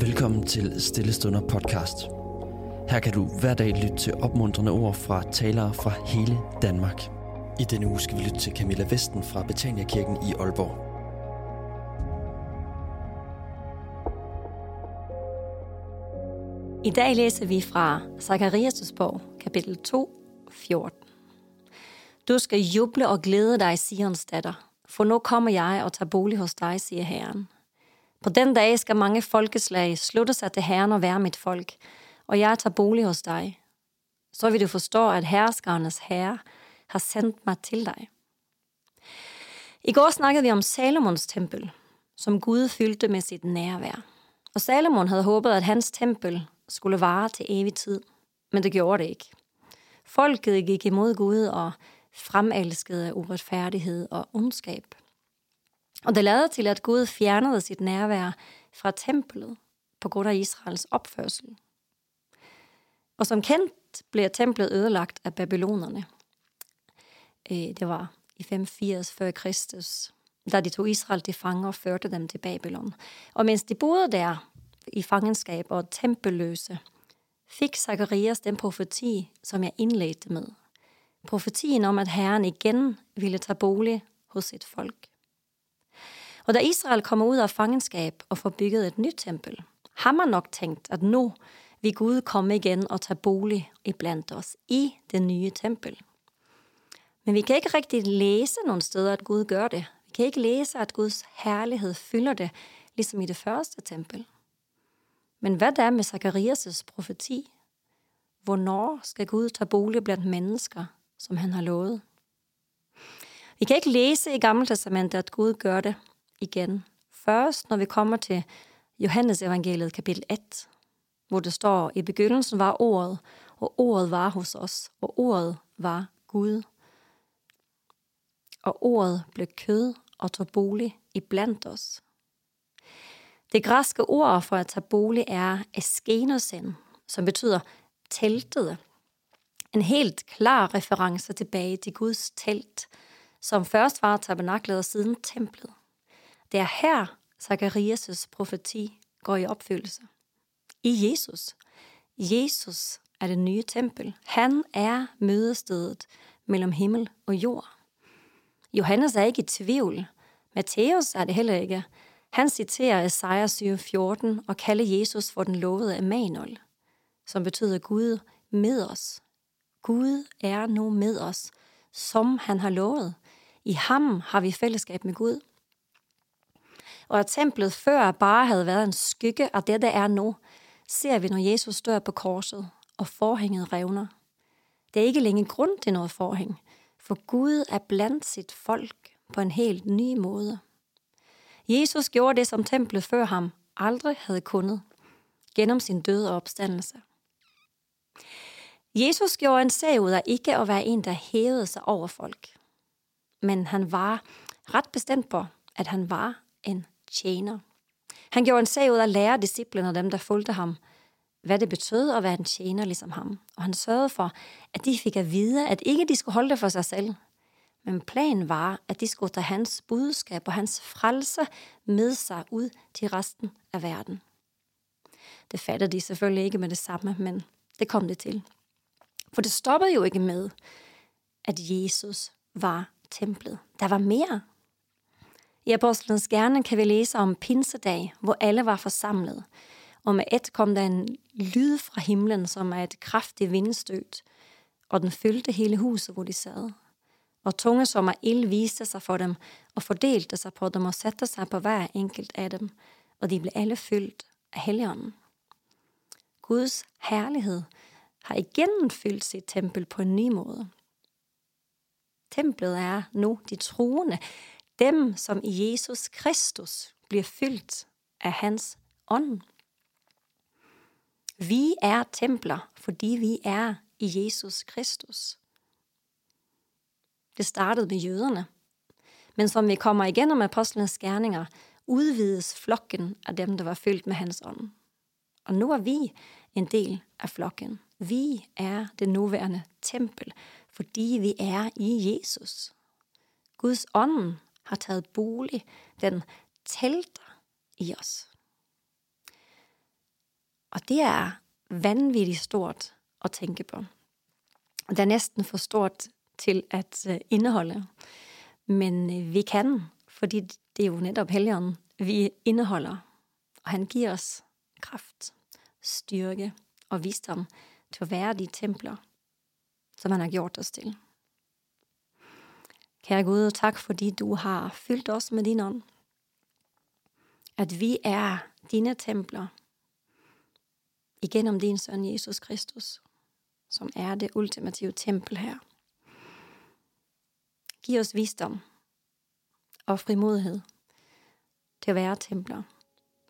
Velkommen til Stillestunder podcast. Her kan du hver dag lytte til opmuntrende ord fra talere fra hele Danmark. I denne uge skal vi lytte til Camilla Vesten fra Betania Kirken i Aalborg. I dag læser vi fra Zakarias' bog, kapitel 2, 14. Du skal juble og glæde dig, Sions datter, for nu kommer jeg og tager bolig hos dig, siger Herren. På den dag skal mange folkeslag slutte sig til Herren og være mit folk, og jeg tager bolig hos dig. Så vil du forstå, at herskernes herre har sendt mig til dig. I går snakkede vi om Salomons tempel, som Gud fyldte med sit nærvær. Og Salomon havde håbet, at hans tempel skulle vare til evig tid, men det gjorde det ikke. Folket gik imod Gud og fremelskede uretfærdighed og ondskab. Og det lader til, at Gud fjernede sit nærvær fra templet på grund af Israels opførsel. Og som kendt blev templet ødelagt af babylonerne. Øh, det var i 580 før Kristus, da de tog Israel til fange og førte dem til Babylon. Og mens de boede der i fangenskab og tempelløse, fik Zacharias den profeti, som jeg indledte med. Profetien om, at Herren igen ville tage bolig hos sit folk. Og da Israel kommer ud af fangenskab og får bygget et nyt tempel, har man nok tænkt, at nu vil Gud komme igen og tage bolig iblandt os i det nye tempel. Men vi kan ikke rigtig læse nogle steder, at Gud gør det. Vi kan ikke læse, at Guds herlighed fylder det, ligesom i det første tempel. Men hvad der med Zakarias' profeti? Hvornår skal Gud tage bolig blandt mennesker, som han har lovet? Vi kan ikke læse i Gamle Testamentet, at Gud gør det, igen. Først, når vi kommer til Johannes evangeliet kapitel 1, hvor det står, i begyndelsen var ordet, og ordet var hos os, og ordet var Gud. Og ordet blev kød og tog bolig i blandt os. Det græske ord for at tage bolig er eskenosen, som betyder teltet. En helt klar reference tilbage til Guds telt, som først var tabernaklet og siden templet. Det er her, Zakarias' profeti går i opfyldelse. I Jesus. Jesus er det nye tempel. Han er mødestedet mellem himmel og jord. Johannes er ikke i tvivl. Matthæus er det heller ikke. Han citerer Esajas 7:14 og kalder Jesus for den lovede Emmanuel, som betyder Gud med os. Gud er nu med os, som han har lovet. I ham har vi fællesskab med Gud og at templet før bare havde været en skygge af det, der er nu, ser vi, når Jesus dør på korset, og forhænget revner. Det er ikke længere grund til noget forhæng, for Gud er blandt sit folk på en helt ny måde. Jesus gjorde det, som templet før ham aldrig havde kunnet, gennem sin død og opstandelse. Jesus gjorde en sag ud af ikke at være en, der hævede sig over folk. Men han var ret bestemt på, at han var en tjener. Han gjorde en sag ud af at lære disciplene og dem, der fulgte ham, hvad det betød at være en tjener ligesom ham. Og han sørgede for, at de fik at vide, at ikke de skulle holde det for sig selv. Men planen var, at de skulle tage hans budskab og hans frelse med sig ud til resten af verden. Det fattede de selvfølgelig ikke med det samme, men det kom det til. For det stoppede jo ikke med, at Jesus var templet. Der var mere. I Apostlenes Gerne kan vi læse om pinsedag, hvor alle var forsamlet. Og med et kom der en lyd fra himlen, som er et kraftigt vindstød, og den fyldte hele huset, hvor de sad. Og tunge som af ild viste sig for dem, og fordelte sig på dem og satte sig på hver enkelt af dem, og de blev alle fyldt af Helligånden. Guds herlighed har igen fyldt sit tempel på en ny måde. Templet er nu de troende, dem, som i Jesus Kristus bliver fyldt af hans ånd. Vi er templer, fordi vi er i Jesus Kristus. Det startede med jøderne. Men som vi kommer igennem apostlenes gerninger, udvides flokken af dem, der var fyldt med hans ånd. Og nu er vi en del af flokken. Vi er det nuværende tempel, fordi vi er i Jesus. Guds ånd har taget bolig. Den telter i os. Og det er vanvittigt stort at tænke på. Det er næsten for stort til at øh, indeholde. Men øh, vi kan, fordi det er jo netop helgen, vi indeholder. Og han giver os kraft, styrke og visdom til at være de templer, som han har gjort os til. Kære Gud, tak fordi du har fyldt os med din ånd. At vi er dine templer igennem din søn Jesus Kristus, som er det ultimative tempel her. Giv os visdom og frimodighed til at være templer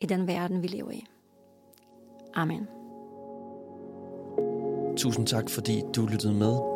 i den verden, vi lever i. Amen. Tusind tak, fordi du lyttede med.